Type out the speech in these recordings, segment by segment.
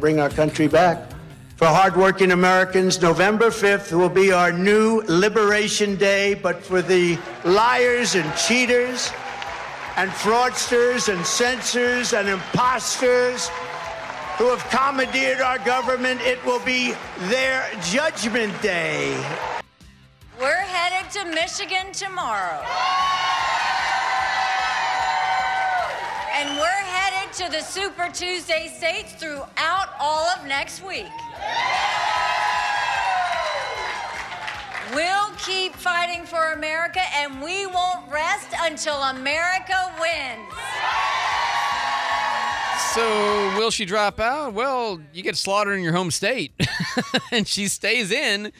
Bring our country back. For hardworking Americans, November 5th will be our new Liberation Day, but for the liars and cheaters and fraudsters and censors and imposters who have commandeered our government, it will be their Judgment Day. We're headed to Michigan tomorrow. And we're to the Super Tuesday states throughout all of next week. We'll keep fighting for America and we won't rest until America wins. So, will she drop out? Well, you get slaughtered in your home state, and she stays in,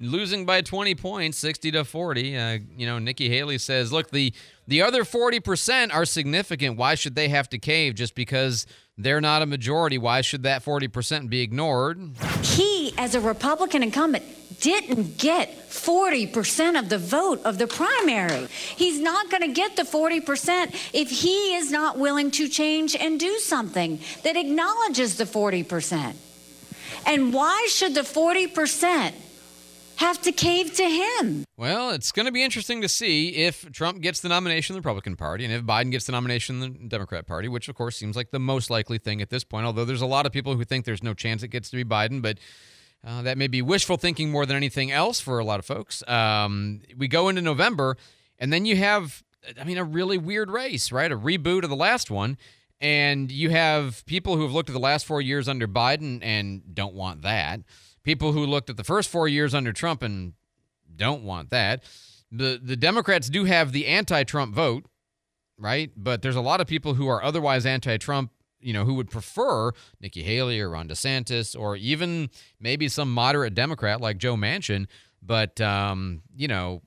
losing by 20 points, 60 to 40. Uh, you know, Nikki Haley says, "Look, the the other 40 percent are significant. Why should they have to cave just because they're not a majority? Why should that 40 percent be ignored?" He, as a Republican incumbent, didn't get 40% of the vote of the primary. He's not going to get the 40% if he is not willing to change and do something that acknowledges the 40%. And why should the 40% have to cave to him? Well, it's going to be interesting to see if Trump gets the nomination in the Republican Party and if Biden gets the nomination in the Democrat Party, which of course seems like the most likely thing at this point. Although there's a lot of people who think there's no chance it gets to be Biden, but uh, that may be wishful thinking more than anything else for a lot of folks. Um, we go into November, and then you have, I mean, a really weird race, right? A reboot of the last one. And you have people who have looked at the last four years under Biden and don't want that. People who looked at the first four years under Trump and don't want that. The the Democrats do have the anti-Trump vote, right? But there's a lot of people who are otherwise anti-Trump, you know, who would prefer Nikki Haley or Ron DeSantis or even maybe some moderate Democrat like Joe Manchin, but um, you know,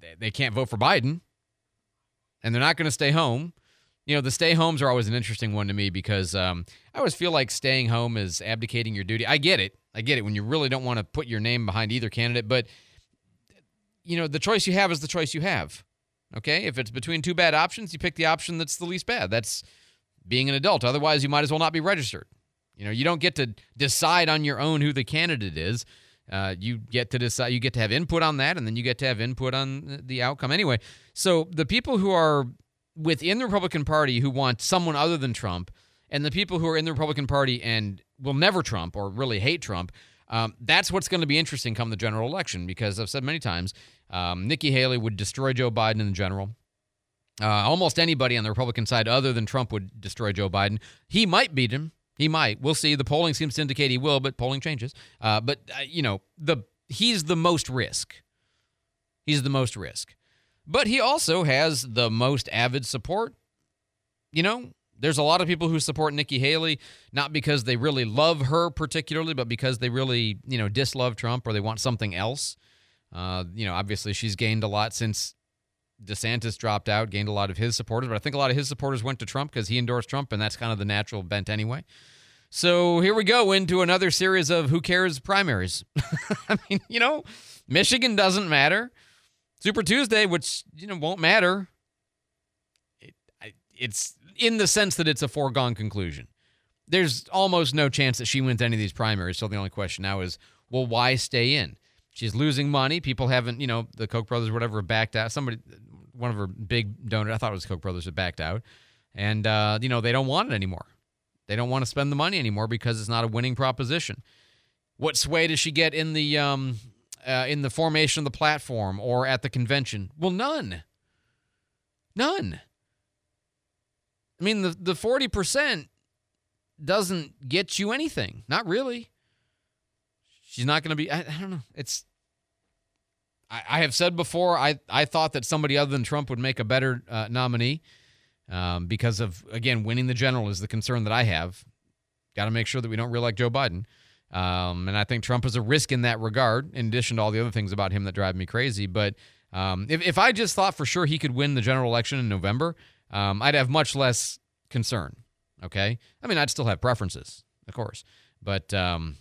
they, they can't vote for Biden and they're not going to stay home. You know, the stay homes are always an interesting one to me because um, I always feel like staying home is abdicating your duty. I get it. I get it when you really don't want to put your name behind either candidate, but you know, the choice you have is the choice you have. Okay? If it's between two bad options, you pick the option that's the least bad. That's being an adult. Otherwise, you might as well not be registered. You know, you don't get to decide on your own who the candidate is. Uh, you get to decide. You get to have input on that, and then you get to have input on the outcome. Anyway, so the people who are within the Republican Party who want someone other than Trump, and the people who are in the Republican Party and will never Trump or really hate Trump, um, that's what's going to be interesting come the general election. Because I've said many times, um, Nikki Haley would destroy Joe Biden in the general. Uh, almost anybody on the Republican side other than Trump would destroy Joe Biden. He might beat him. He might. We'll see. The polling seems to indicate he will, but polling changes. Uh, but uh, you know, the he's the most risk. He's the most risk. But he also has the most avid support. You know, there's a lot of people who support Nikki Haley not because they really love her particularly, but because they really, you know, dislove Trump or they want something else. Uh, you know, obviously she's gained a lot since DeSantis dropped out, gained a lot of his supporters, but I think a lot of his supporters went to Trump because he endorsed Trump, and that's kind of the natural bent anyway. So here we go into another series of who cares primaries. I mean, you know, Michigan doesn't matter. Super Tuesday, which you know won't matter. It, I, it's in the sense that it's a foregone conclusion. There's almost no chance that she wins any of these primaries. So the only question now is, well, why stay in? She's losing money. People haven't, you know, the Koch brothers, whatever, backed out. Somebody, one of her big donors, I thought it was Koch brothers, had backed out, and uh, you know they don't want it anymore. They don't want to spend the money anymore because it's not a winning proposition. What sway does she get in the um, uh, in the formation of the platform or at the convention? Well, none. None. I mean, the the forty percent doesn't get you anything. Not really. She's not going to be. I, I, don't know. It's. I, I, have said before. I I thought that somebody other than Trump would make a better uh, nominee. um, because of again winning the general is the concern that I have. Got to make sure that we don't reelect Joe Biden. Um, and I think Trump is a risk in that regard, in addition to all the other things about him that drive me crazy. But um, if, if I just thought for sure he could win the general election in November, um, I'd have much less concern. Okay. I mean, I'd still have preferences, of course. But um,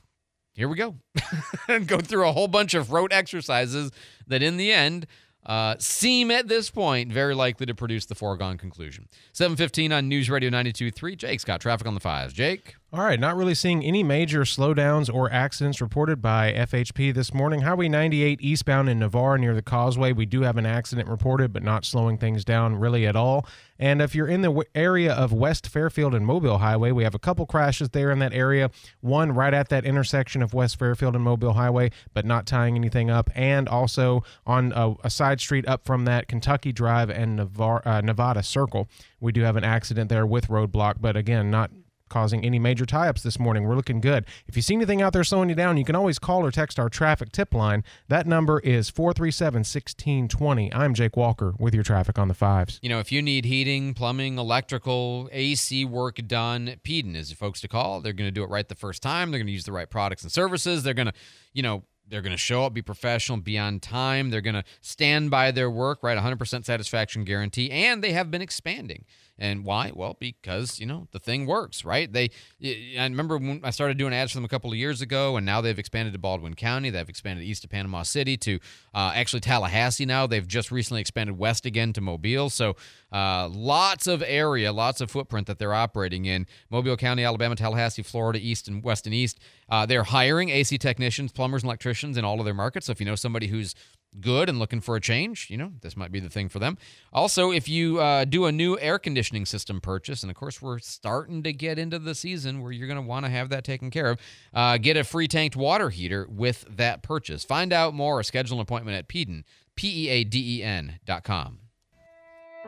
here we go. and go through a whole bunch of rote exercises that in the end uh, seem at this point very likely to produce the foregone conclusion. 715 on News Radio 92.3. Jake's got traffic on the fives. Jake? All right, not really seeing any major slowdowns or accidents reported by FHP this morning. Highway 98 eastbound in Navarre near the causeway, we do have an accident reported, but not slowing things down really at all. And if you're in the area of West Fairfield and Mobile Highway, we have a couple crashes there in that area. One right at that intersection of West Fairfield and Mobile Highway, but not tying anything up. And also on a, a side street up from that, Kentucky Drive and Navarre, uh, Nevada Circle, we do have an accident there with roadblock, but again, not causing any major tie ups this morning. We're looking good. If you see anything out there slowing you down, you can always call or text our traffic tip line. That number is 437 1620. I'm Jake Walker with your traffic on the fives. You know, if you need heating, plumbing, electrical, AC work done, Peaden is the folks to call. They're going to do it right the first time. They're going to use the right products and services. They're going to, you know, they're going to show up, be professional, be on time. They're going to stand by their work, right? 100% satisfaction guarantee. And they have been expanding. And why? Well, because you know the thing works, right? They. I remember when I started doing ads for them a couple of years ago, and now they've expanded to Baldwin County. They've expanded east of Panama City to uh, actually Tallahassee. Now they've just recently expanded west again to Mobile. So uh, lots of area, lots of footprint that they're operating in. Mobile County, Alabama, Tallahassee, Florida, east and west and east. Uh, they're hiring AC technicians, plumbers, and electricians in all of their markets. So if you know somebody who's good and looking for a change, you know, this might be the thing for them. Also, if you uh, do a new air conditioning system purchase, and of course, we're starting to get into the season where you're going to want to have that taken care of, uh, get a free tanked water heater with that purchase. Find out more or schedule an appointment at Peaden, P E A D E N dot com.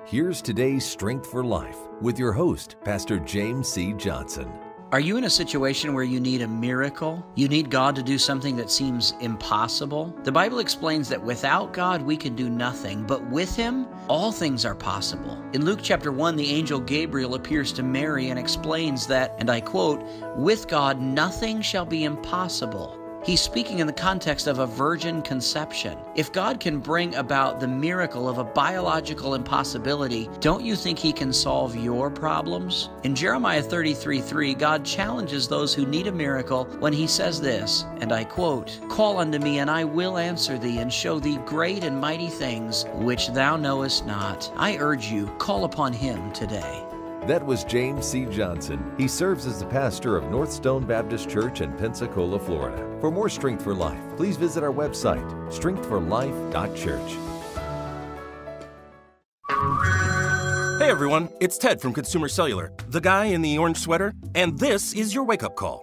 Here's today's Strength for Life with your host, Pastor James C. Johnson. Are you in a situation where you need a miracle? You need God to do something that seems impossible? The Bible explains that without God we can do nothing, but with Him all things are possible. In Luke chapter 1, the angel Gabriel appears to Mary and explains that, and I quote, with God nothing shall be impossible. He's speaking in the context of a virgin conception. If God can bring about the miracle of a biological impossibility, don't you think He can solve your problems? In Jeremiah 33 3, God challenges those who need a miracle when He says this, and I quote, Call unto me, and I will answer thee, and show thee great and mighty things which thou knowest not. I urge you, call upon Him today. That was James C. Johnson. He serves as the pastor of Northstone Baptist Church in Pensacola, Florida. For more Strength for Life, please visit our website, strengthforlife.church. Hey everyone, it's Ted from Consumer Cellular, the guy in the orange sweater, and this is your wake up call.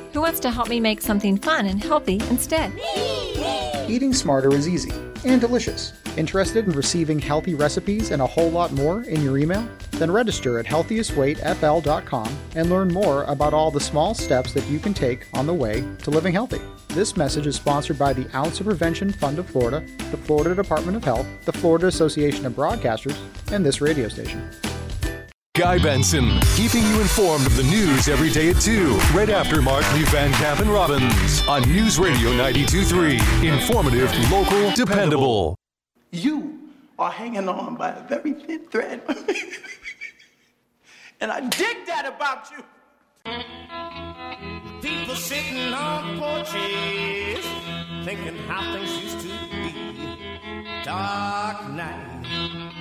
Who wants to help me make something fun and healthy instead? Eating smarter is easy and delicious. Interested in receiving healthy recipes and a whole lot more in your email? Then register at healthiestweightfl.com and learn more about all the small steps that you can take on the way to living healthy. This message is sponsored by the Ounce of Prevention Fund of Florida, the Florida Department of Health, the Florida Association of Broadcasters, and this radio station. Guy Benson, keeping you informed of the news every day at 2, right after Mark Lee Van Camp and Robbins on News Radio 92.3. Informative, local, dependable. You are hanging on by a very thin thread. and I dig that about you. People sitting on porches, thinking how things used to be. Dark night.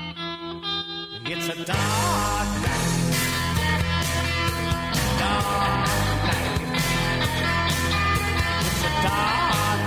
It's a dark night. Dark night. It's a dark.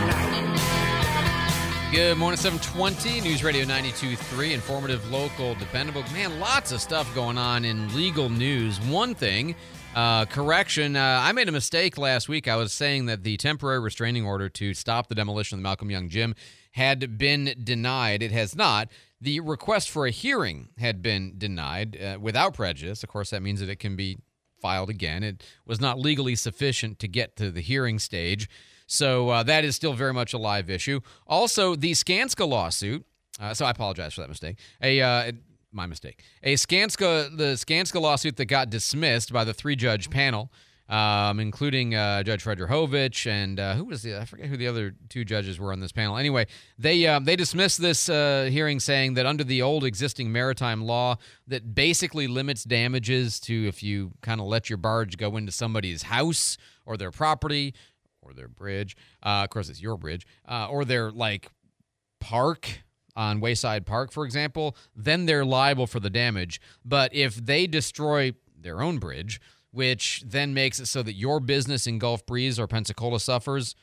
Good morning, 720, News Radio 92.3, informative, local, dependable. Man, lots of stuff going on in legal news. One thing Uh, correction, uh, I made a mistake last week. I was saying that the temporary restraining order to stop the demolition of the Malcolm Yonge gym had been denied. It has not. The request for a hearing had been denied uh, without prejudice. Of course, that means that it can be filed again. It was not legally sufficient to get to the hearing stage. So uh, that is still very much a live issue. Also, the Skanska lawsuit. Uh, so I apologize for that mistake. A uh, my mistake. A Skanska the Skanska lawsuit that got dismissed by the three judge panel, um, including uh, Judge Frederick and uh, who was the I forget who the other two judges were on this panel. Anyway, they uh, they dismissed this uh, hearing saying that under the old existing maritime law that basically limits damages to if you kind of let your barge go into somebody's house or their property or their bridge. Uh, of course, it's your bridge uh, or their like park on Wayside Park, for example, then they're liable for the damage. But if they destroy their own bridge, which then makes it so that your business in Gulf Breeze or Pensacola suffers,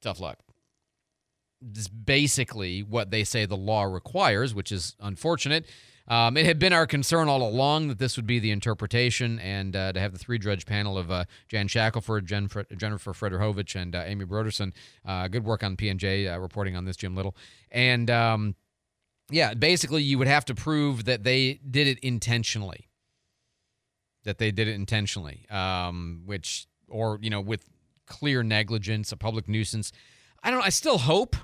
tough luck. Is basically what they say the law requires, which is unfortunate. Um, it had been our concern all along that this would be the interpretation, and uh, to have the three judge panel of uh, Jan Shackelford, Jennifer Frydrychowicz, and uh, Amy Broderson. Uh, good work on PNJ uh, reporting on this, Jim Little. And um, yeah, basically, you would have to prove that they did it intentionally. That they did it intentionally, um, which, or, you know, with clear negligence, a public nuisance. I don't I still hope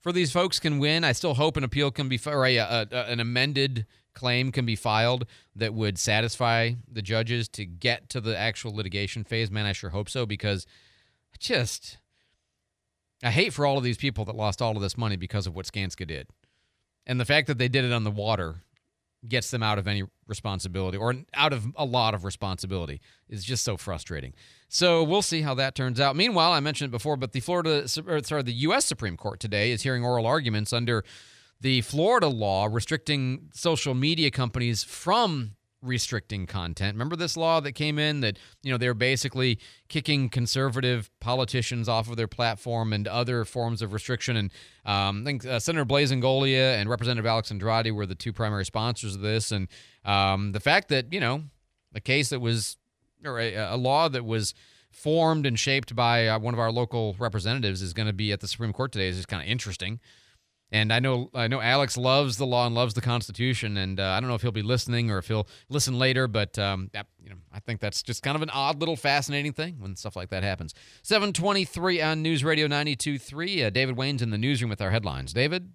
for these folks can win. I still hope an appeal can be or a, a, a, an amended claim can be filed that would satisfy the judges to get to the actual litigation phase. Man, I sure hope so because I just I hate for all of these people that lost all of this money because of what Skanska did. And the fact that they did it on the water gets them out of any responsibility or out of a lot of responsibility is just so frustrating. So we'll see how that turns out. Meanwhile, I mentioned it before, but the Florida, sorry, the U.S. Supreme Court today is hearing oral arguments under the Florida law restricting social media companies from restricting content. Remember this law that came in that, you know, they're basically kicking conservative politicians off of their platform and other forms of restriction. And um, I think uh, Senator Blaise Ingoglia and Representative Alex Andrade were the two primary sponsors of this. And um, the fact that, you know, a case that was, or a, a law that was formed and shaped by uh, one of our local representatives is going to be at the Supreme Court today is just kind of interesting. And I know I know Alex loves the law and loves the Constitution, and uh, I don't know if he'll be listening or if he'll listen later, but um, you know I think that's just kind of an odd little fascinating thing when stuff like that happens. 723 on News Radio 92.3. Uh, David Wayne's in the newsroom with our headlines. David?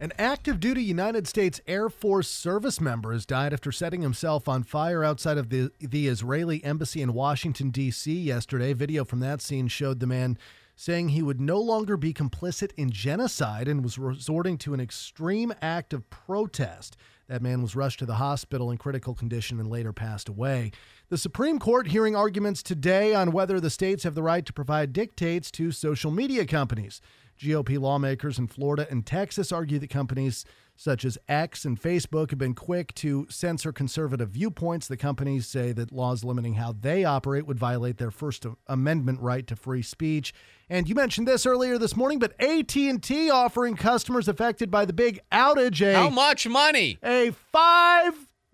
An active duty United States Air Force service member has died after setting himself on fire outside of the, the Israeli embassy in Washington, D.C. yesterday. Video from that scene showed the man saying he would no longer be complicit in genocide and was resorting to an extreme act of protest. That man was rushed to the hospital in critical condition and later passed away. The Supreme Court hearing arguments today on whether the states have the right to provide dictates to social media companies. GOP lawmakers in Florida and Texas argue that companies such as X and Facebook have been quick to censor conservative viewpoints. The companies say that laws limiting how they operate would violate their First Amendment right to free speech. And you mentioned this earlier this morning, but AT&T offering customers affected by the big outage a How much money? A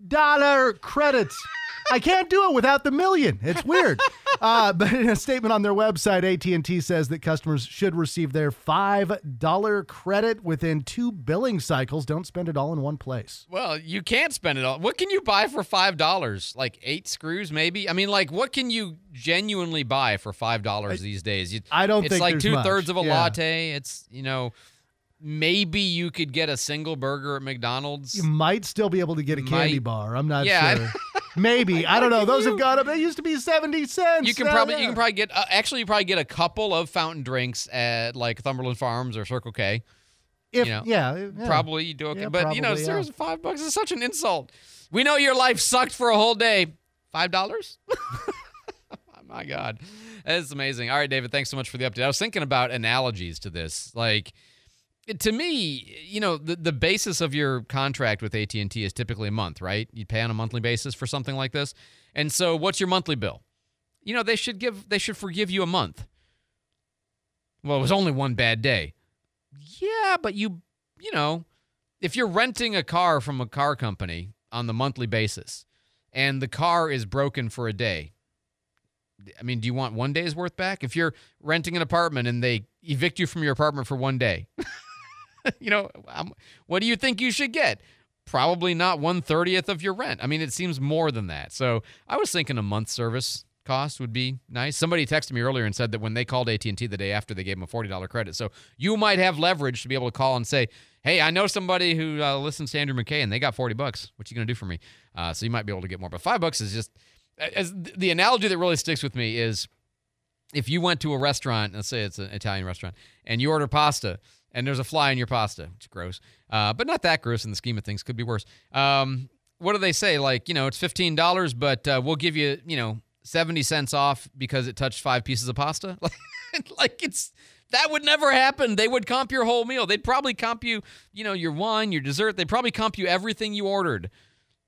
$5 credit. I can't do it without the million. It's weird. Uh, but in a statement on their website, AT&T says that customers should receive their $5 credit within two billing cycles. Don't spend it all in one place. Well, you can't spend it all. What can you buy for $5? Like eight screws, maybe? I mean, like, what can you genuinely buy for $5 these days? You, I don't it's think like two thirds of a Yeah. latte. It's, you know, maybe you could get a single burger at McDonald's. You might still be able to get a candy Might. bar. I'm not Yeah, sure. Maybe. I don't know. Those have gone up. They used to be 70 cents. You can probably you can probably get uh, actually you probably get a couple of fountain drinks at like Cumberland Farms or Circle K. If- you know, yeah, yeah. probably you do okay, Yeah, but you know, probably, yeah. five bucks is such an insult. We know your life sucked for a whole day. Five dollars? My God, that's amazing. All right, David, thanks so much for the update. I was thinking about analogies to this, like. To me, you know, the, the basis of your contract with AT&T is typically a month, right? You pay on a monthly basis for something like this. And so what's your monthly bill? You know, they should give they should forgive you a month. Well, it was only one bad day. Yeah, but you you know, if you're renting a car from a car company on the monthly basis and the car is broken for a day. I mean, do you want one day's worth back? If you're renting an apartment and they evict you from your apartment for one day, you know, um, what do you think you should get? Probably not one thirtieth of your rent. I mean, it seems more than that. So I was thinking a month service cost would be nice. Somebody texted me earlier and said that when they called AT&T the day after, they gave them a $40 credit. So you might have leverage to be able to call and say, hey, I know somebody who uh, listens to Andrew McKay and they got 40 bucks. What you going to do for me? Uh, so you might be able to get more. But five bucks is just, as the analogy that really sticks with me is if you went to a restaurant, let's say it's an Italian restaurant, and you order pasta and there's a fly in your pasta, is gross, uh, but not that gross in the scheme of things, could be worse. Um, what do they say? Like, you know, it's $15, but uh, we'll give you, you know, 70 cents off because it touched five pieces of pasta. like it's that would never happen. They would comp your whole meal. They'd probably comp you, you know, your wine, your dessert. They'd probably comp you everything you ordered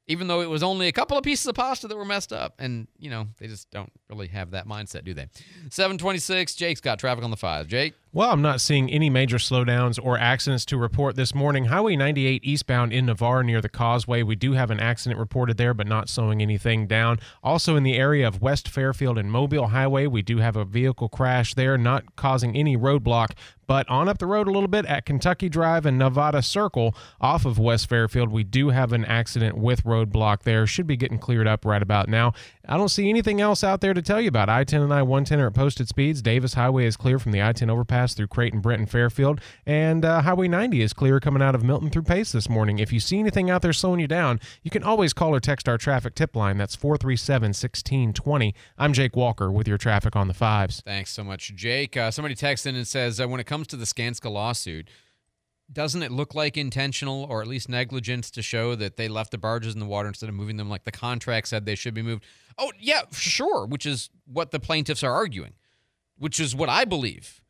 even though it was only a couple of pieces of pasta that were messed up. And, you know, they just don't really have that mindset, do they? 726, Jake's got traffic on the five. Jake? Well, I'm not seeing any major slowdowns or accidents to report this morning. Highway 98 eastbound in Navarre near the causeway. We do have an accident reported there, but not slowing anything down. Also, in the area of West Fairfield and Mobile Highway, we do have a vehicle crash there, not causing any roadblock. But on up the road a little bit at Kentucky Drive and Nevada Circle off of West Fairfield, we do have an accident with roadblock there. Should be getting cleared up right about now. I don't see anything else out there to tell you about. I 10 and I 110 are at posted speeds. Davis Highway is clear from the I 10 overpass through Creighton, Brenton, Fairfield. And uh, Highway 90 is clear coming out of Milton through Pace this morning. If you see anything out there slowing you down, you can always call or text our traffic tip line. That's 437 1620. I'm Jake Walker with your traffic on the fives. Thanks so much, Jake. Uh, somebody texted in and says uh, when it comes to the Skanska lawsuit, doesn't it look like intentional or at least negligence to show that they left the barges in the water instead of moving them like the contract said they should be moved? Oh, yeah, sure, which is what the plaintiffs are arguing, which is what I believe.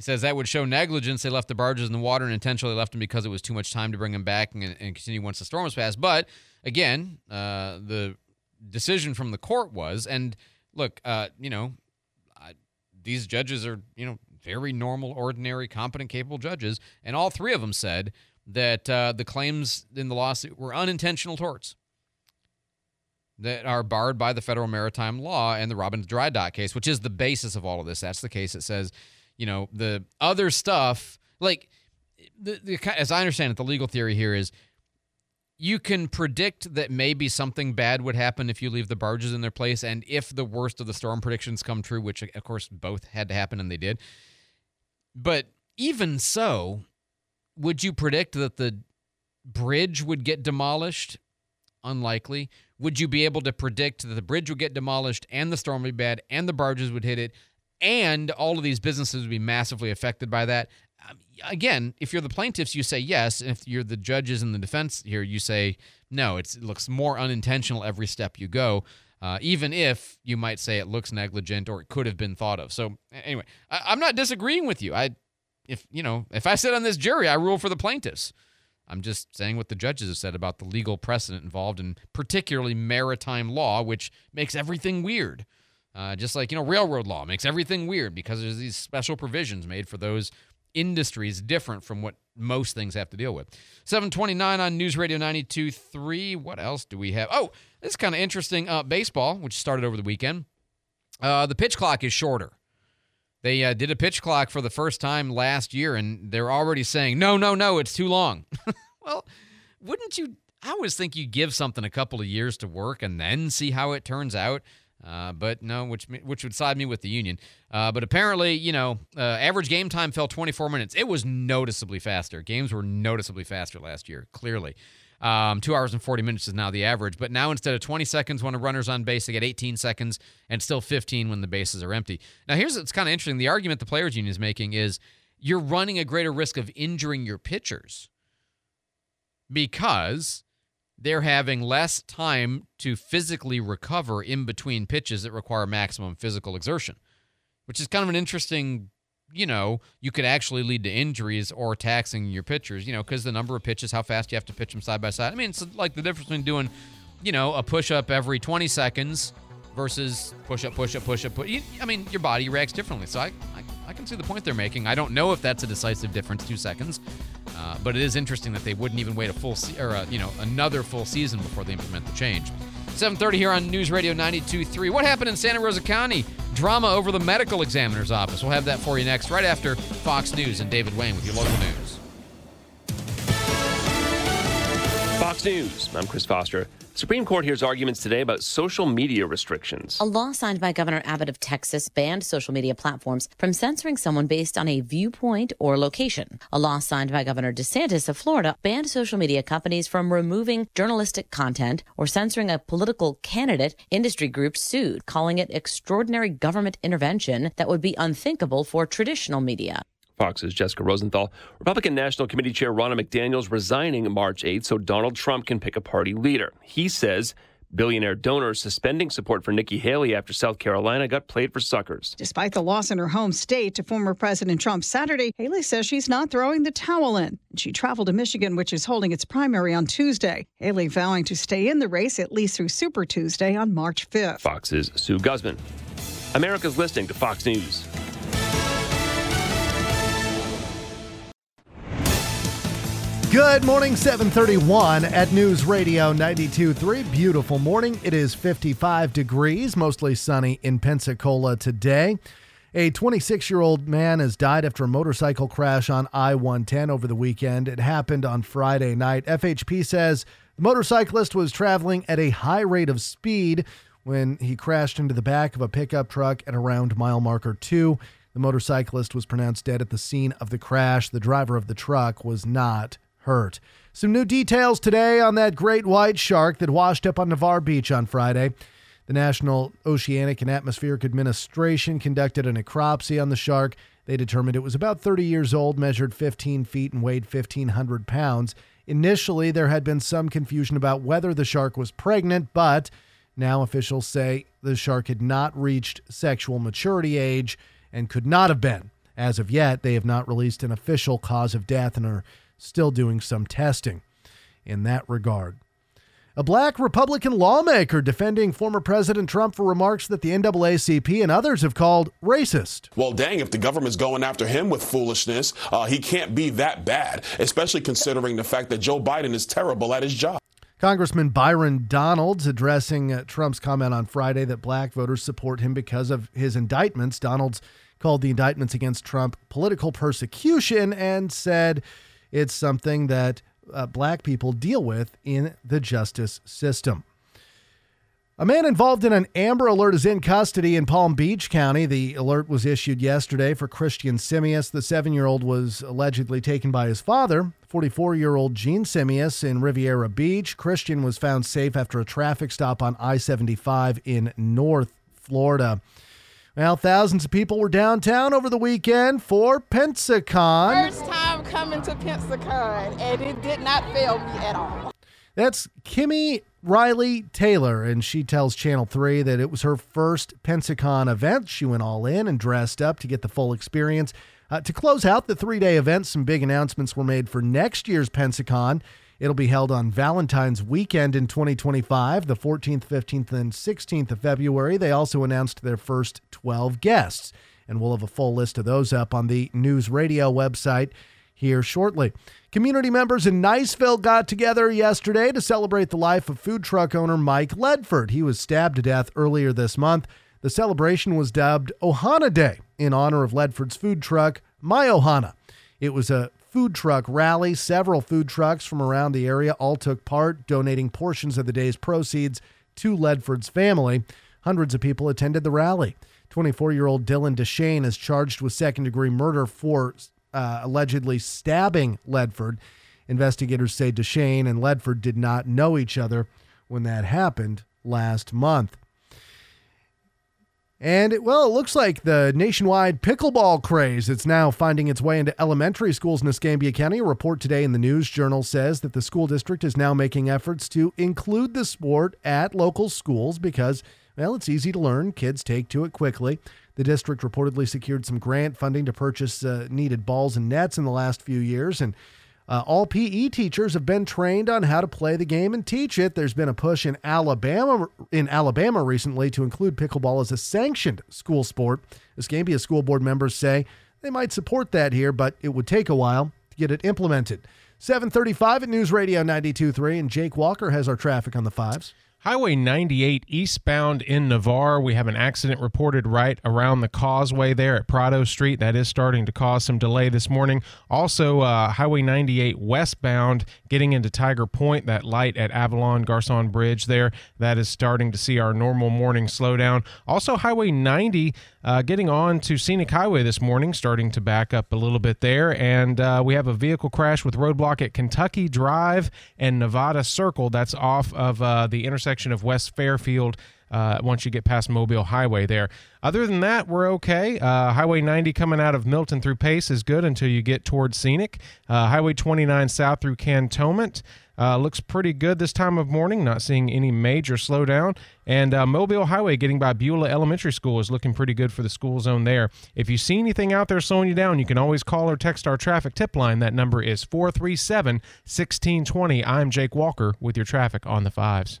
He says that would show negligence. They left the barges in the water and intentionally left them because it was too much time to bring them back and, and continue once the storm was passed. But again, uh, the decision from the court was, and look, uh, you know, I, these judges are, you know, very normal, ordinary, competent, capable judges, and all three of them said that uh, the claims in the lawsuit were unintentional torts that are barred by the federal maritime law and the Robins Dry Dock case, which is the basis of all of this. That's the case that says, you know, the other stuff, like, the, the, as I understand it, the legal theory here is you can predict that maybe something bad would happen if you leave the barges in their place. And if the worst of the storm predictions come true, which of course both had to happen and they did. But even so, would you predict that the bridge would get demolished? Unlikely. Would you be able to predict that the bridge would get demolished and the storm would be bad and the barges would hit it and all of these businesses would be massively affected by that? Um, again, if you're the plaintiffs, you say yes. And if you're the judges in the defense here, you say no. it looks more unintentional every step you go. Uh, even if you might say it looks negligent or it could have been thought of. So anyway, I, I'm not disagreeing with you. I, if you know, if I sit on this jury, I rule for the plaintiffs. I'm just saying what the judges have said about the legal precedent involved, and particularly maritime law, which makes everything weird. Uh, just like you know, railroad law makes everything weird because there's these special provisions made for those industries different from what most things have to deal with. 729 on News Radio 92.3. What else do we have? Oh, this is kind of interesting. Uh, baseball, which started over the weekend. Uh, the pitch clock is shorter. They uh, did a pitch clock for the first time last year, and they're already saying, no, no, no, it's too long. well, wouldn't you? I always think you give something a couple of years to work and then see how it turns out. Uh, but no, which which would side me with the Union. Uh, but apparently, you know, uh, average game time fell 24 minutes. It was noticeably faster. Games were noticeably faster last year, clearly. Um, two hours and 40 minutes is now the average. But now instead of 20 seconds when a runner's on base, they get 18 seconds and still 15 when the bases are empty. Now, here's what's kind of interesting. The argument the Players Union is making is you're running a greater risk of injuring your pitchers because they're having less time to physically recover in between pitches that require maximum physical exertion, which is kind of an interesting, you know, you could actually lead to injuries or taxing your pitchers, you know, because the number of pitches, how fast you have to pitch them side by side. I mean, it's like the difference between doing, you know, a push up every 20 seconds versus push up, push up, push up. Push. I mean, your body reacts differently. So I, I, I can see the point they're making. I don't know if that's a decisive difference, two seconds. Uh, but it is interesting that they wouldn't even wait a full se- or uh, you know another full season before they implement the change. 7:30 here on News Radio 92.3. What happened in Santa Rosa County? Drama over the medical examiner's office. We'll have that for you next, right after Fox News and David Wayne with your local news. Fox News. I'm Chris Foster. Supreme Court hears arguments today about social media restrictions. A law signed by Governor Abbott of Texas banned social media platforms from censoring someone based on a viewpoint or location. A law signed by Governor DeSantis of Florida banned social media companies from removing journalistic content or censoring a political candidate. Industry groups sued, calling it extraordinary government intervention that would be unthinkable for traditional media. Fox's Jessica Rosenthal. Republican National Committee Chair Ronna McDaniels resigning March 8th so Donald Trump can pick a party leader. He says billionaire donors suspending support for Nikki Haley after South Carolina got played for suckers. Despite the loss in her home state to former President Trump Saturday, Haley says she's not throwing the towel in. She traveled to Michigan, which is holding its primary on Tuesday. Haley vowing to stay in the race at least through Super Tuesday on March 5th. Fox's Sue Guzman. America's listening to Fox News. Good morning, 731 at News Radio 92.3. Beautiful morning. It is 55 degrees, mostly sunny in Pensacola today. A 26 year old man has died after a motorcycle crash on I 110 over the weekend. It happened on Friday night. FHP says the motorcyclist was traveling at a high rate of speed when he crashed into the back of a pickup truck at around mile marker two. The motorcyclist was pronounced dead at the scene of the crash. The driver of the truck was not hurt. Some new details today on that great white shark that washed up on Navarre Beach on Friday. The National Oceanic and Atmospheric Administration conducted a necropsy on the shark. They determined it was about 30 years old, measured 15 feet, and weighed 1,500 pounds. Initially, there had been some confusion about whether the shark was pregnant, but now officials say the shark had not reached sexual maturity age and could not have been. As of yet, they have not released an official cause of death and are still doing some testing in that regard. A black Republican lawmaker defending former President Trump for remarks that the NAACP and others have called racist. Well, dang, if the government's going after him with foolishness, uh, he can't be that bad, especially considering the fact that Joe Biden is terrible at his job. Congressman Byron Donalds addressing uh, Trump's comment on Friday that black voters support him because of his indictments. Donalds called the indictments against Trump political persecution and said it's something that uh, black people deal with in the justice system. A man involved in an Amber Alert is in custody in Palm Beach County. The alert was issued yesterday for Christian Simius. The seven year old was allegedly taken by his father, 44 year old Gene Simius, in Riviera Beach. Christian was found safe after a traffic stop on I 75 in North Florida. Well, thousands of people were downtown over the weekend for Pensacon. First time coming to Pensacon, and it did not fail me at all. That's Kimmy Riley Taylor, and she tells Channel 3 that it was her first Pensacon event. She went all in and dressed up to get the full experience. Uh, to close out the three day event, some big announcements were made for next year's Pensacon. It'll be held on Valentine's weekend in 2025, the 14th, 15th, and 16th of February. They also announced their first 12 guests, and we'll have a full list of those up on the News Radio website here shortly. Community members in Niceville got together yesterday to celebrate the life of food truck owner Mike Ledford. He was stabbed to death earlier this month. The celebration was dubbed Ohana Day in honor of Ledford's food truck, My Ohana. It was a food truck rally. Several food trucks from around the area all took part, donating portions of the day's proceeds to Ledford's family. Hundreds of people attended the rally. 24 year old Dylan Deshane is charged with second degree murder for uh, allegedly stabbing Ledford. Investigators say Deshane and Ledford did not know each other when that happened last month. And it, well, it looks like the nationwide pickleball craze it's now finding its way into elementary schools in Escambia County. A report today in the News Journal says that the school district is now making efforts to include the sport at local schools because, well, it's easy to learn. Kids take to it quickly. The district reportedly secured some grant funding to purchase uh, needed balls and nets in the last few years, and uh, all PE teachers have been trained on how to play the game and teach it. There's been a push in Alabama in Alabama recently to include pickleball as a sanctioned school sport. Escambia school board members say they might support that here, but it would take a while to get it implemented. 735 at News Radio 92.3, and Jake Walker has our traffic on the fives. Highway 98 eastbound in Navarre. We have an accident reported right around the causeway there at Prado Street. That is starting to cause some delay this morning. Also, uh, Highway 98 westbound getting into Tiger Point, that light at Avalon Garcon Bridge there. That is starting to see our normal morning slowdown. Also, Highway 90 uh, getting on to Scenic Highway this morning, starting to back up a little bit there. And uh, we have a vehicle crash with roadblock at Kentucky Drive and Nevada Circle. That's off of uh, the intersection of West Fairfield. Uh, once you get past Mobile Highway there. Other than that, we're okay. Uh, Highway 90 coming out of Milton through Pace is good until you get towards Scenic. Uh, Highway 29 south through Cantonment. Uh, looks pretty good this time of morning. Not seeing any major slowdown. And uh, Mobile Highway getting by Beulah Elementary School is looking pretty good for the school zone there. If you see anything out there slowing you down, you can always call or text our traffic tip line. That number is 437 1620. I'm Jake Walker with your traffic on the fives.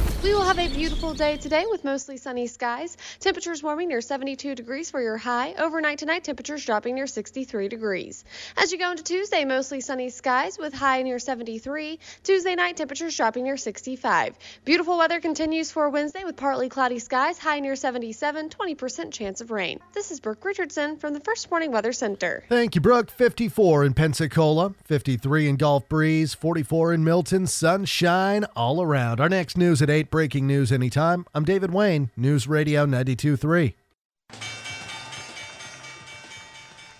We will have a beautiful day today with mostly sunny skies. Temperatures warming near 72 degrees for your high. Overnight tonight, temperatures dropping near 63 degrees. As you go into Tuesday, mostly sunny skies with high near 73. Tuesday night, temperatures dropping near 65. Beautiful weather continues for Wednesday with partly cloudy skies, high near 77, 20% chance of rain. This is Brooke Richardson from the First Morning Weather Center. Thank you, Brooke. 54 in Pensacola, 53 in Gulf Breeze, 44 in Milton, sunshine all around. Our next news at 8 breaking news anytime. I'm David Wayne, News Radio 92.3.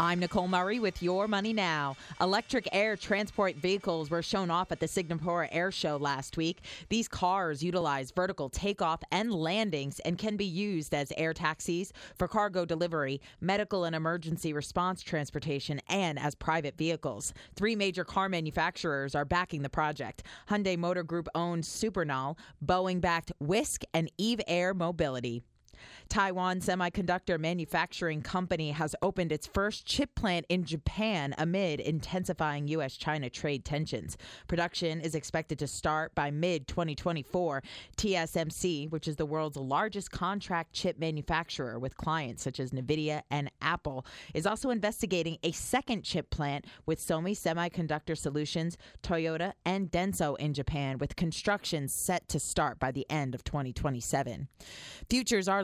I'm Nicole Murray with Your Money Now. Electric air transport vehicles were shown off at the Singapore Air Show last week. These cars utilize vertical takeoff and landings and can be used as air taxis for cargo delivery, medical and emergency response transportation, and as private vehicles. Three major car manufacturers are backing the project. Hyundai Motor Group owns Supernal, Boeing backed Wisk, and Eve Air Mobility. Taiwan Semiconductor Manufacturing Company has opened its first chip plant in Japan amid intensifying U.S. China trade tensions. Production is expected to start by mid 2024. TSMC, which is the world's largest contract chip manufacturer with clients such as NVIDIA and Apple, is also investigating a second chip plant with Sony Semiconductor Solutions, Toyota, and Denso in Japan, with construction set to start by the end of 2027. Futures are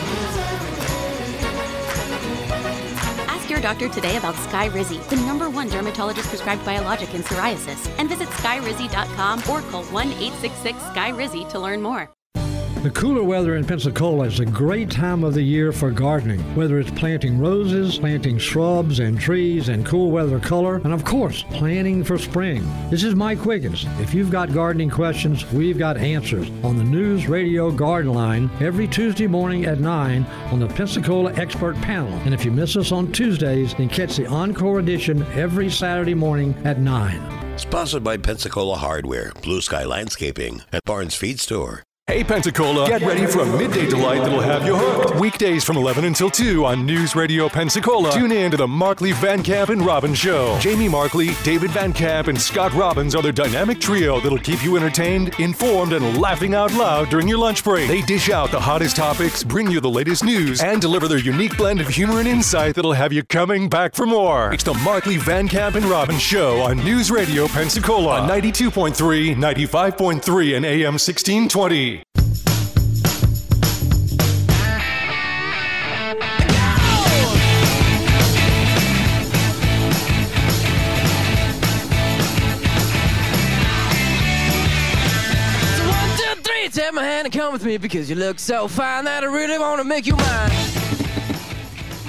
Doctor today about Skyrizi, the number one dermatologist prescribed biologic in psoriasis, and visit skyrizi.com or call 1 866 Skyrizi to learn more. The cooler weather in Pensacola is a great time of the year for gardening, whether it's planting roses, planting shrubs and trees and cool weather color, and of course, planning for spring. This is Mike Wiggins. If you've got gardening questions, we've got answers on the News Radio Garden Line every Tuesday morning at 9 on the Pensacola Expert Panel. And if you miss us on Tuesdays, then catch the encore edition every Saturday morning at 9. Sponsored by Pensacola Hardware, Blue Sky Landscaping, and Barnes Feed Store. Hey Pensacola, get ready for a midday delight that'll have you hooked. Weekdays from 11 until 2 on News Radio Pensacola. Tune in to the Markley, Van Camp, and Robbins Show. Jamie Markley, David Van Camp, and Scott Robbins are the dynamic trio that'll keep you entertained, informed, and laughing out loud during your lunch break. They dish out the hottest topics, bring you the latest news, and deliver their unique blend of humor and insight that'll have you coming back for more. It's the Markley, Van Camp, and Robbins Show on News Radio Pensacola on 92.3, 95.3, and AM 1620. Grab my hand and come with me because you look so fine that I really want to make you mine.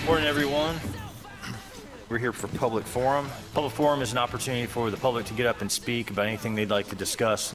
Morning, everyone. We're here for Public Forum. Public Forum is an opportunity for the public to get up and speak about anything they'd like to discuss.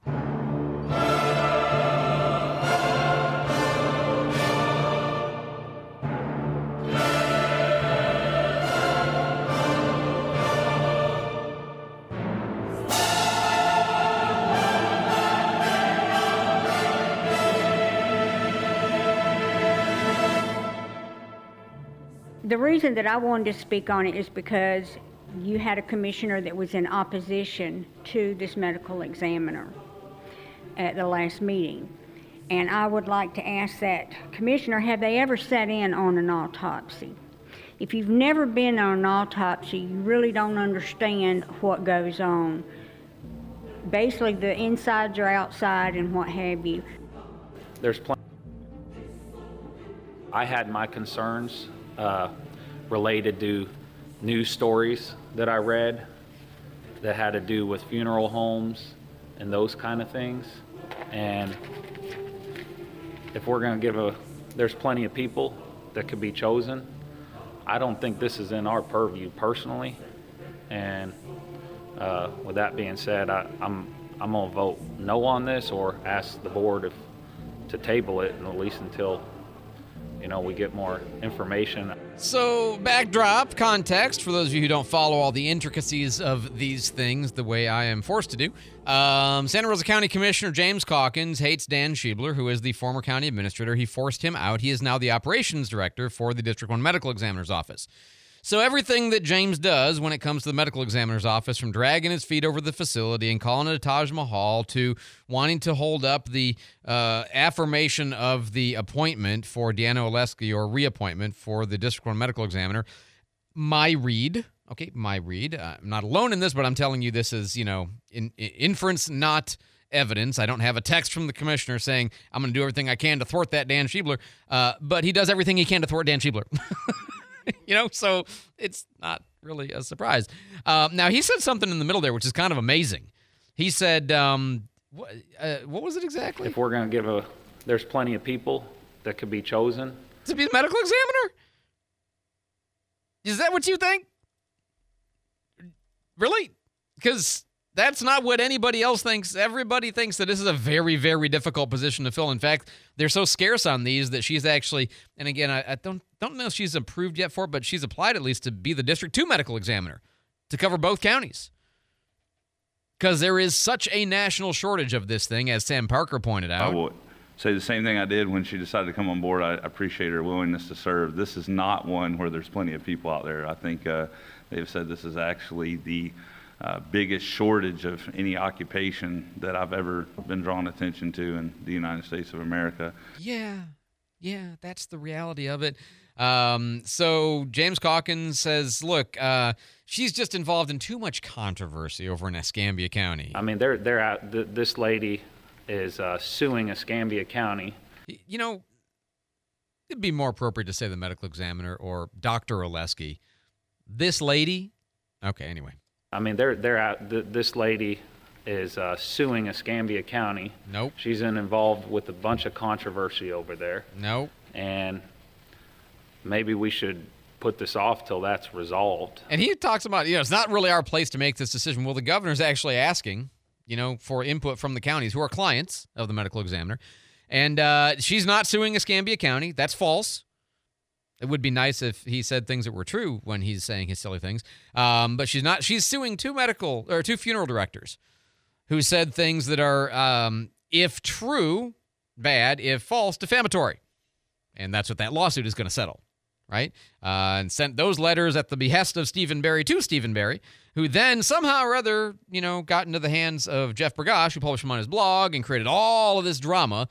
Reason that I wanted to speak on it is because you had a commissioner that was in opposition to this medical examiner at the last meeting. And I would like to ask that commissioner, have they ever sat in on an autopsy? If you've never been on an autopsy, you really don't understand what goes on. Basically, the insides are outside and what have you. There's plenty. I had my concerns uh, related to news stories that I read that had to do with funeral homes and those kind of things. And if we're going to give a, there's plenty of people that could be chosen. I don't think this is in our purview personally. And uh, with that being said, I, I'm I'm gonna vote no on this or ask the board if to table it, at least until you know we get more information. So, backdrop, context for those of you who don't follow all the intricacies of these things the way I am forced to do. Um, Santa Rosa County Commissioner James Calkins hates Dan Schebler, who is the former county administrator. He forced him out. He is now the operations director for the District 1 Medical Examiner's Office. So, everything that James does when it comes to the medical examiner's office, from dragging his feet over the facility and calling it a Taj Mahal to wanting to hold up the uh, affirmation of the appointment for Deanna Oleski or reappointment for the District 1 medical examiner, my read, okay, my read, uh, I'm not alone in this, but I'm telling you this is, you know, in, in inference, not evidence. I don't have a text from the commissioner saying I'm going to do everything I can to thwart that Dan Schebler, uh, but he does everything he can to thwart Dan Schebler. you know, so it's not really a surprise. Um, now he said something in the middle there, which is kind of amazing. He said, um, what, uh, "What was it exactly?" If we're going to give a, there's plenty of people that could be chosen. To be the medical examiner? Is that what you think? Really? Because that's not what anybody else thinks. Everybody thinks that this is a very, very difficult position to fill. In fact, they're so scarce on these that she's actually, and again, I, I don't don't know if she's approved yet for it, but she's applied at least to be the District 2 medical examiner to cover both counties. Because there is such a national shortage of this thing, as Sam Parker pointed out. I will say the same thing I did when she decided to come on board. I appreciate her willingness to serve. This is not one where there's plenty of people out there. I think uh, they've said this is actually the uh, biggest shortage of any occupation that I've ever been drawn attention to in the United States of America. Yeah, yeah, that's the reality of it. Um, so James Calkins says, look, uh, she's just involved in too much controversy over in Escambia County. I mean, they're they're out. Th- this lady is uh, suing Escambia County. You know, it'd be more appropriate to say the medical examiner or Dr. Oleski. This lady, okay, anyway. I mean, they're they're out. Th- this lady is uh, suing Escambia County. Nope. She's in involved with a bunch of controversy over there. Nope. And maybe we should put this off till that's resolved. And he talks about, you know, it's not really our place to make this decision. Well, the governor's actually asking, you know, for input from the counties who are clients of the medical examiner. And uh, she's not suing Escambia County. That's false. It would be nice if he said things that were true when he's saying his silly things. Um, but she's not. She's suing two medical or two funeral directors who said things that are, um, if true, bad, if false, defamatory. And that's what that lawsuit is going to settle right? Uh, and sent those letters at the behest of Stephen Barry to Stephen Barry, who then somehow or other, you know, got into the hands of Jeff Bergosh, who published them on his blog and created all of this drama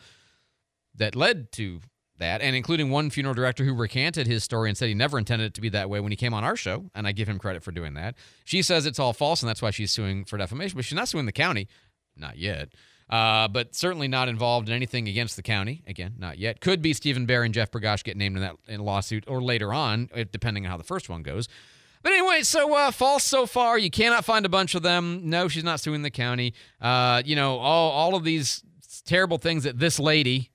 that led to that, and including one funeral director who recanted his story and said he never intended it to be that way when he came on our show, and I give him credit for doing that. She says it's all false, and that's why she's suing for defamation, but she's not suing the county, not yet. Uh, but certainly not involved in anything against the county. Again, not yet. Could be Stephen Barry and Jeff Bergosh get named in that in lawsuit or later on, depending on how the first one goes. But anyway, so uh, false so far. You cannot find a bunch of them. No, she's not suing the county. Uh, you know, all all of these terrible things that this lady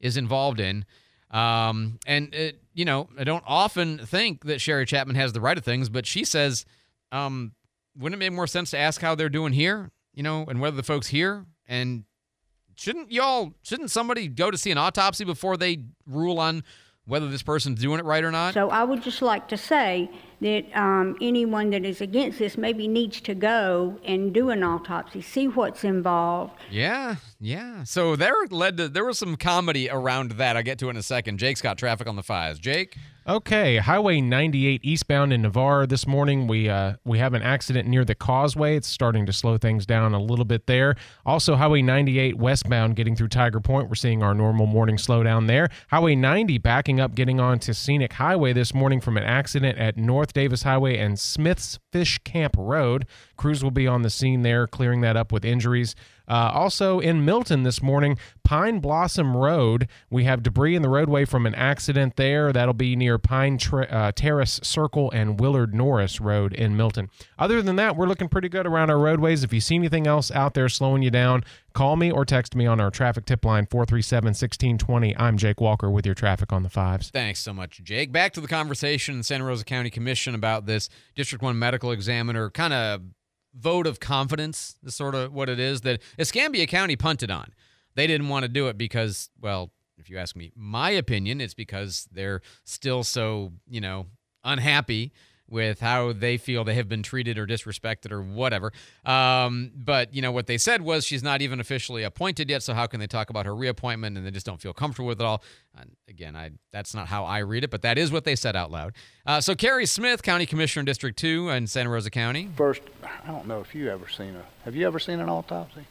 is involved in. Um, and it, you know, I don't often think that Sherry Chapman has the right of things, but she says, um, wouldn't it make more sense to ask how they're doing here, you know, and whether the folks here and shouldn't y'all shouldn't somebody go to see an autopsy before they rule on whether this person's doing it right or not? So I would just like to say that um, anyone that is against this maybe needs to go and do an autopsy, see what's involved. Yeah, yeah. So there led to there was some comedy around that. I'll get to in a second. Jake's got traffic on the fives. Jake. Okay, Highway 98 eastbound in Navarre this morning. We uh, we have an accident near the causeway. It's starting to slow things down a little bit there. Also, Highway 98 westbound getting through Tiger Point. We're seeing our normal morning slowdown there. Highway 90 backing up, getting on to Scenic Highway this morning from an accident at North Davis Highway and Smith's Fish Camp Road. Crews will be on the scene there, clearing that up with injuries. Uh, also in Milton this morning, Pine Blossom Road. We have debris in the roadway from an accident there. That'll be near Pine Tra- uh, Terrace Circle and Willard Norris Road in Milton. Other than that, we're looking pretty good around our roadways. If you see anything else out there slowing you down, call me or text me on our traffic tip line 437 1620. I'm Jake Walker with your traffic on the fives. Thanks so much, Jake. Back to the conversation in Santa Rosa County Commission about this District 1 medical examiner kind of vote of confidence is sort of what it is that Escambia County punted on. They didn't want to do it because, well, if you ask me my opinion, it's because they're still so, you know, unhappy with how they feel they have been treated or disrespected or whatever. Um, but, you know, what they said was she's not even officially appointed yet, so how can they talk about her reappointment and they just don't feel comfortable with it all? And again, I that's not how I read it, but that is what they said out loud. Uh, so Kerry Smith, County Commissioner in District 2 in Santa Rosa County. First, I don't know if you ever seen a, have you ever seen an autopsy?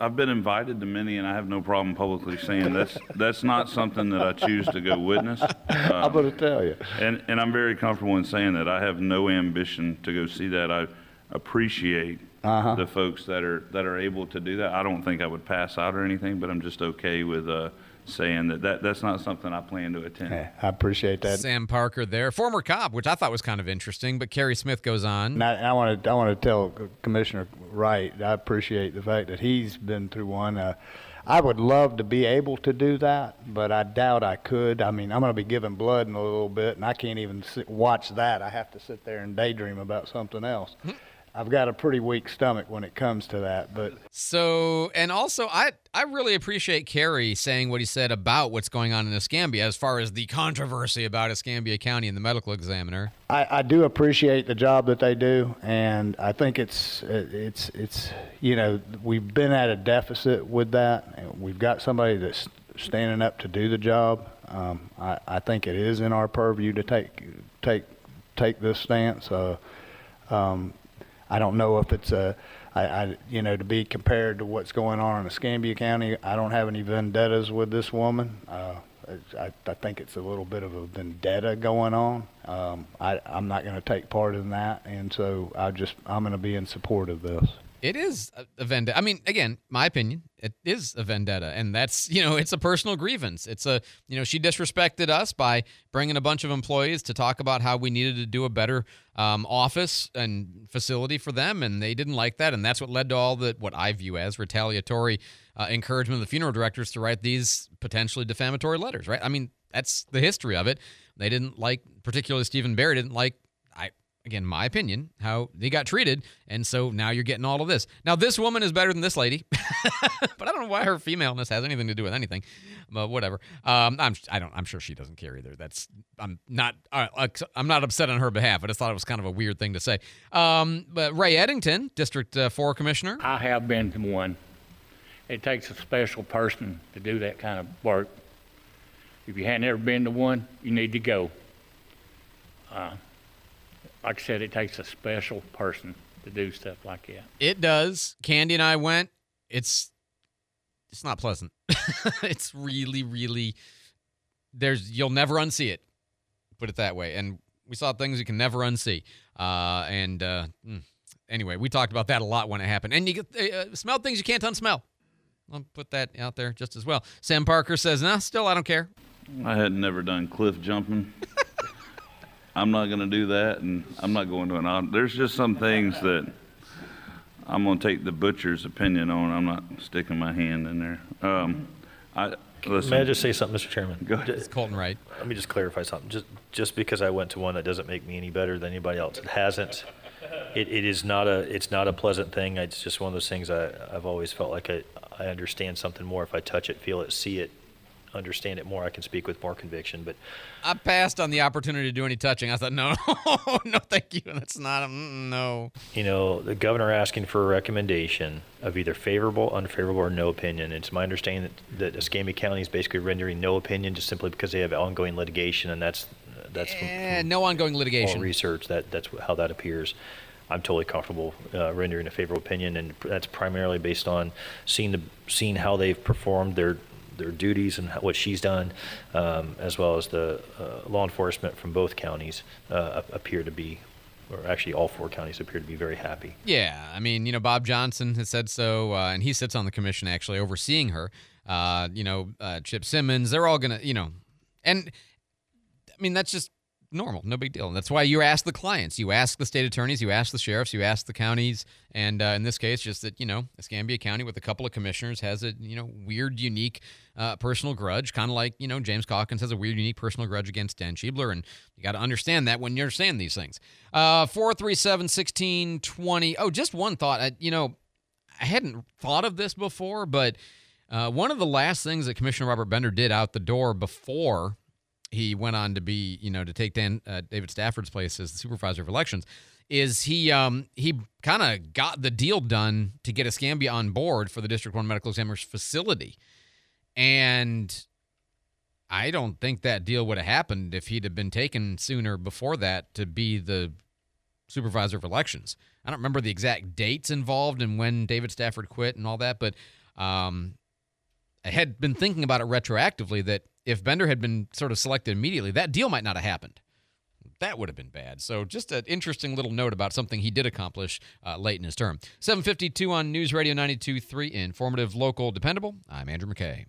I've been invited to many, and I have no problem publicly saying that's that's not something that I choose to go witness. I'm going to tell you. And and I'm very comfortable in saying that I have no ambition to go see that. I appreciate Uh-huh. the folks that are that are able to do that. I don't think I would pass out or anything, but I'm just okay with uh, saying that, that that's not something I plan to attend. I appreciate that. Sam Parker there, former cop, which I thought was kind of interesting, but Kerry Smith goes on. And I, I want to I want to tell Commissioner Wright I appreciate the fact that he's been through one. Uh, I would love to be able to do that, but I doubt I could. I mean, I'm going to be giving blood in a little bit, and I can't even sit, watch that. I have to sit there and daydream about something else. I've got a pretty weak stomach when it comes to that, but So, and also, I I really appreciate Kerry saying what he said about what's going on in Escambia as far as the controversy about Escambia County and the medical examiner. I, I do appreciate the job that they do, and I think it's it's it's you know we've been at a deficit with that, and we've got somebody that's standing up to do the job. Um, I, I think it is in our purview to take take take this stance. Uh, um, I don't know if it's a I, I you know to be compared to what's going on in Escambia County. I don't have any vendettas with this woman. Uh, I, I think it's a little bit of a vendetta going on. Um, I, I'm not going to take part in that, and so I just I'm going to be in support of this. It is a, vendetta. I mean, again, my opinion, it is a vendetta, and that's you know, it's a personal grievance. It's a you know, she disrespected us by bringing a bunch of employees to talk about how we needed to do a better um, office and facility for them, and they didn't like that, and that's what led to all the what I view as retaliatory uh, encouragement of the funeral directors to write these potentially defamatory letters. Right? I mean, that's the history of it. They didn't like, particularly Stephen Barry didn't like. Again, my opinion, how they got treated. And so now you're getting all of this. Now, this woman is better than this lady, but I don't know why her femaleness has anything to do with anything. But whatever. Um, I'm I don't I'm sure she doesn't care either. That's I'm not uh, I'm not upset on her behalf. I just thought it was kind of a weird thing to say. Um, but Ray Eddington, District uh, Four Commissioner. I have been to one. It takes a special person to do that kind of work. If you hadn't ever been to one, you need to go. Uh, like I said, it takes a special person to do stuff like that. It does. Candy and I went. It's it's not pleasant. it's really, really there's you'll never unsee it. Put it that way. And we saw things you can never unsee. Uh, and uh, mm, anyway, we talked about that a lot when it happened. And you get uh, smell things you can't unsmell. I'll put that out there just as well. Sam Parker says, "No, nah, still I don't care." I had never done cliff jumping. I'm not going to do that, and I'm not going to an. There's just some things that I'm going to take the butcher's opinion on. I'm not sticking my hand in there. Um, I listen. May I just say something, Mr. Chairman? Go ahead. It's Colton Wright. Let me just clarify something. Just, just because I went to one, that doesn't make me any better than anybody else. It hasn't. It, it is not a, it's not a pleasant thing. It's just one of those things I, I've always felt like I, I understand something more if I touch it, feel it, see it, understand it more. I can speak with more conviction. But I passed on the opportunity to do any touching. I thought, no, no, thank you. That's not a mm, no. you know, the governor asking for a recommendation of either favorable, unfavorable, or no opinion. It's my understanding that, that Escambia County is basically rendering no opinion just simply because they have ongoing litigation, and that's that's from, Eh, no ongoing litigation. research. That that's how that appears. I'm totally comfortable uh, rendering a favorable opinion, and that's primarily based on seeing the seeing how they've performed their their duties and what she's done, um, as well as the uh, law enforcement from both counties uh, appear to be, or actually all four counties appear to be very happy. Yeah, I mean, you know, Bob Johnson has said so, uh, and he sits on the commission actually overseeing her. Uh, you know, uh, Chip Simmons, they're all gonna, you know, and I mean that's just normal, no big deal. And that's why you ask the clients, you ask the state attorneys, you ask the sheriffs, you ask the counties, and uh, in this case, just that you know, Escambia County with a couple of commissioners has a you know weird, unique uh, personal grudge, kind of like you know James Calkins has a weird, unique personal grudge against Dan Schebler, and you got to understand that when you're saying these things. Uh, four three seven sixteen twenty. Oh, just one thought. I, you know, I hadn't thought of this before, but uh, one of the last things that Commissioner Robert Bender did out the door before he went on to be, you know, to take Dan uh, David Stafford's place as the supervisor of elections, is he um, he kind of got the deal done to get Escambia on board for the District One Medical Examiner's facility, and I don't think that deal would have happened if he'd have been taken sooner before that to be the supervisor of elections. I don't remember the exact dates involved and when David Stafford quit and all that, but um, I had been thinking about it retroactively that if Bender had been sort of selected immediately, that deal might not have happened. That would have been bad. So, just an interesting little note about something he did accomplish uh, late in his term. 752 on News Radio 92.3, informative, local, dependable. I'm Andrew McKay.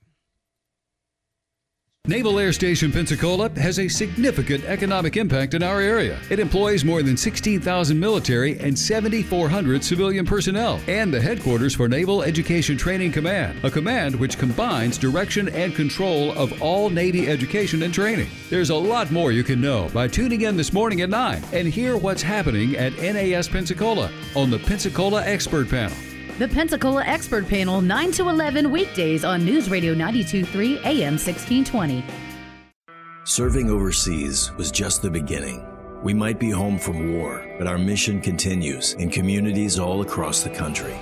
Naval Air Station Pensacola has a significant economic impact in our area. It employs more than 16,000 military and 7,400 civilian personnel, and the headquarters for Naval Education Training Command, a command which combines direction and control of all Navy education and training. There's a lot more you can know by tuning in this morning at 9 and hear what's happening at NAS Pensacola on the Pensacola Expert Panel. The Pensacola Expert Panel, 9 to 11 weekdays on News Radio 923 AM 1620. Serving overseas was just the beginning. We might be home from war, but our mission continues in communities all across the country.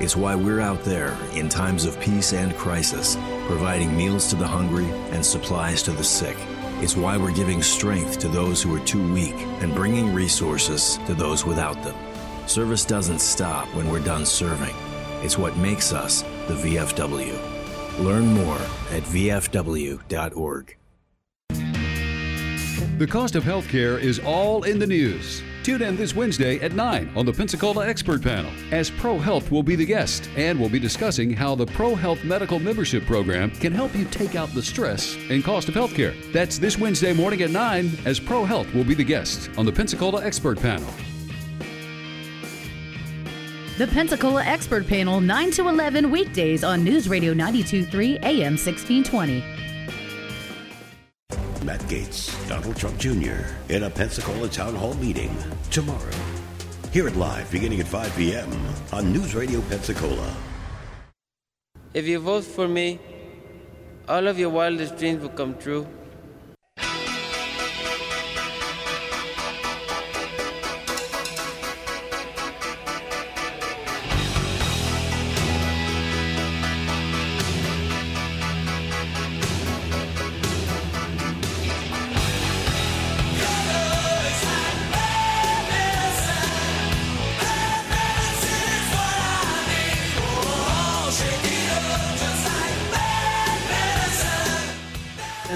It's why we're out there in times of peace and crisis, providing meals to the hungry and supplies to the sick. It's why we're giving strength to those who are too weak and bringing resources to those without them. Service doesn't stop when we're done serving. It's what makes us the VFW. Learn more at VFW.org. The cost of healthcare is all in the news. Tune in this Wednesday at 9 on the Pensacola Expert Panel, as Pro Health will be the guest, and we'll be discussing how the Pro Health Medical Membership Program can help you take out the stress and cost of healthcare. That's this Wednesday morning at 9, as Pro Health will be the guest on the Pensacola Expert Panel. The Pensacola Expert Panel, 9 to 11 weekdays on News Radio 923 AM 1620. Matt Gaetz, Donald Trump Jr. in a Pensacola Town Hall meeting tomorrow. Hear it live beginning at 5 p.m. on News Radio Pensacola. If you vote for me, all of your wildest dreams will come true.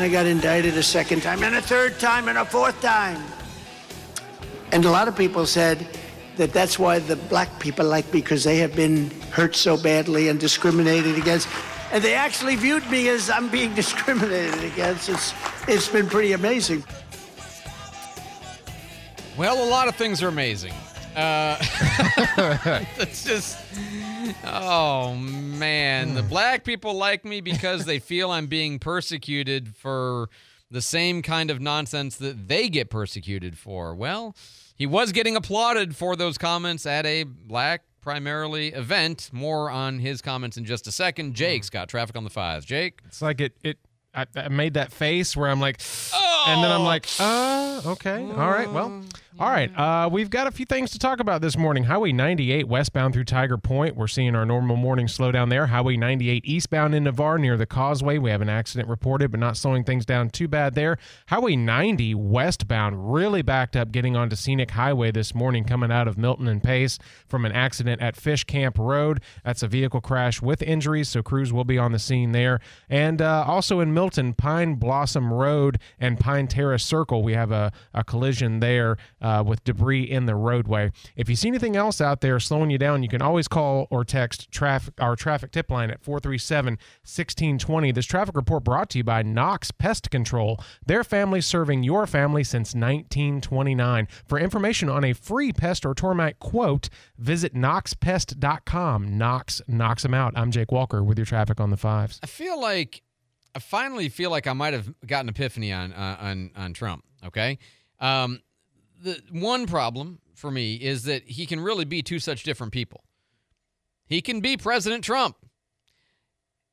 I got indicted a second time, and a third time, and a fourth time. And a lot of people said that that's why the black people like me, because they have been hurt so badly and discriminated against. And they actually viewed me as I'm being discriminated against. It's, it's been pretty amazing. Well, a lot of things are amazing. Uh, it's just, oh man, the black people like me because they feel I'm being persecuted for the same kind of nonsense that they get persecuted for. Well, he was getting applauded for those comments at a black primarily event. More on his comments in just a second. Jake's got traffic on the fives. Jake, It's like it it I, I made that face where I'm like, and then I'm like, uh, okay, all right, well, all right. Uh, we've got a few things to talk about this morning. Highway 98 westbound through Tiger Point. We're seeing our normal morning slowdown there. Highway 98 eastbound in Navarre near the Causeway. We have an accident reported, but not slowing things down too bad there. Highway 90 westbound really backed up getting onto Scenic Highway this morning coming out of Milton and Pace from an accident at Fish Camp Road. That's a vehicle crash with injuries, so crews will be on the scene there. And uh, also in Milton, Pine Blossom Road and Pine Terrace Circle, we have a, a collision there uh, with debris in the roadway. If you see anything else out there slowing you down, you can always call or text traffic our traffic tip line at 437 1620. This traffic report brought to you by Knox Pest Control. Their family serving your family since 1929. For information on a free pest or termite quote, visit knoxpest.com. Knox knocks them out. I'm Jake Walker with your traffic on the fives. I feel like I finally feel like I might have got an epiphany on uh, on on Trump. Okay, um, the one problem for me is that he can really be two such different people. He can be President Trump,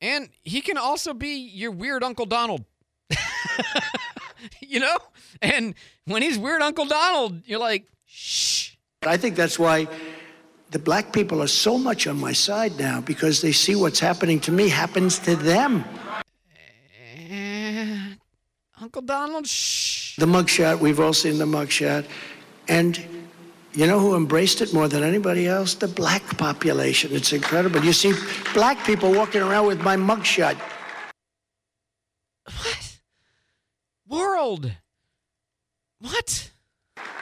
and he can also be your weird Uncle Donald. you know, and when he's weird Uncle Donald, you're like, shh. I think that's why the black people are so much on my side now because they see what's happening to me happens to them. Eh, Uncle Donald, shh. The mugshot, we've all seen the mugshot. And you know who embraced it more than anybody else? The black population. It's incredible. You see black people walking around with my mugshot. What? World. What?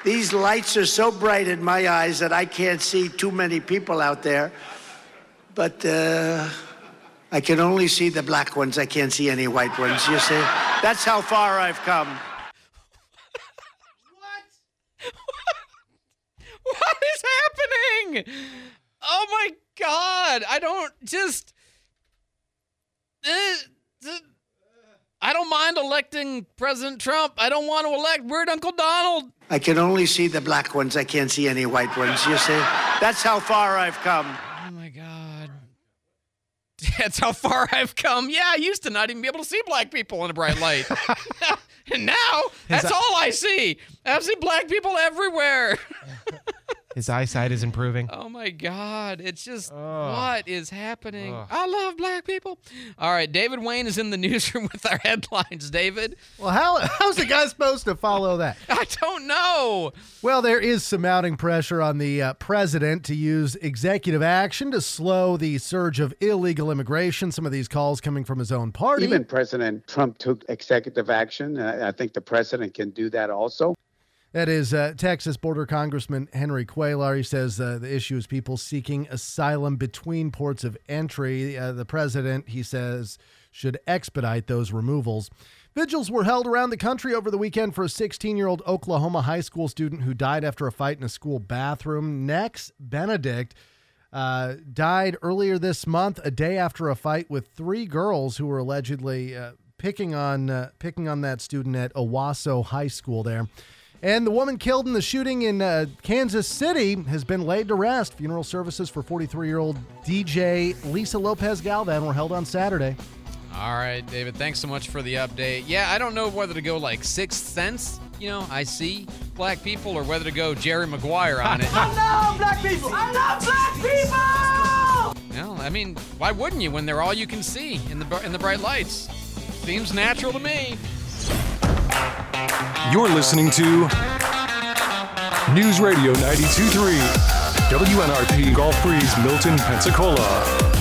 These lights are so bright in my eyes that I can't see too many people out there. But uh, I can only see the black ones. I can't see any white ones, you see? That's how far I've come. What is happening? Oh my god! I don't just. Uh, uh, I don't mind electing President Trump. I don't want to elect Weird Uncle Donald. I can only see the black ones. I can't see any white ones, you see? That's how far I've come. Oh my god. That's how far I've come. Yeah, I used to not even be able to see black people in a bright light. and now, that's all I see. I see black people everywhere. His eyesight is improving. Oh my God. It's just what is happening? I love black people. All right. David Wayne is in the newsroom with our headlines. David. Well, how how's the guy supposed to follow that? I don't know. Well, there is some mounting pressure on the uh, president to use executive action to slow the surge of illegal immigration. Some of these calls coming from his own party. Even President Trump took executive action. and I think the president can do that also. That is uh, Texas border Congressman Henry Cuellar. He says uh, the issue is people seeking asylum between ports of entry. Uh, the president, he says, should expedite those removals. Vigils were held around the country over the weekend for a 16 year old Oklahoma high school student who died after a fight in a school bathroom. Nex, Benedict uh, died earlier this month, a day after a fight with three girls who were allegedly uh, picking on uh, picking on that student at Owasso High School there. And the woman killed in the shooting in uh, Kansas City has been laid to rest. Funeral services for 43 year old DJ Lisa Lopez Galvan were held on Saturday. All right, David. Thanks so much for the update. Yeah, I don't know whether to go like Sixth Sense, you know, I see black people, or whether to go Jerry Maguire on it. I love black people. I love black people. Well, I mean, why wouldn't you when they're all you can see in the in the bright lights? Seems natural to me. You're listening to News Radio 92.3, WNRP Gulf Breeze, Milton, Pensacola.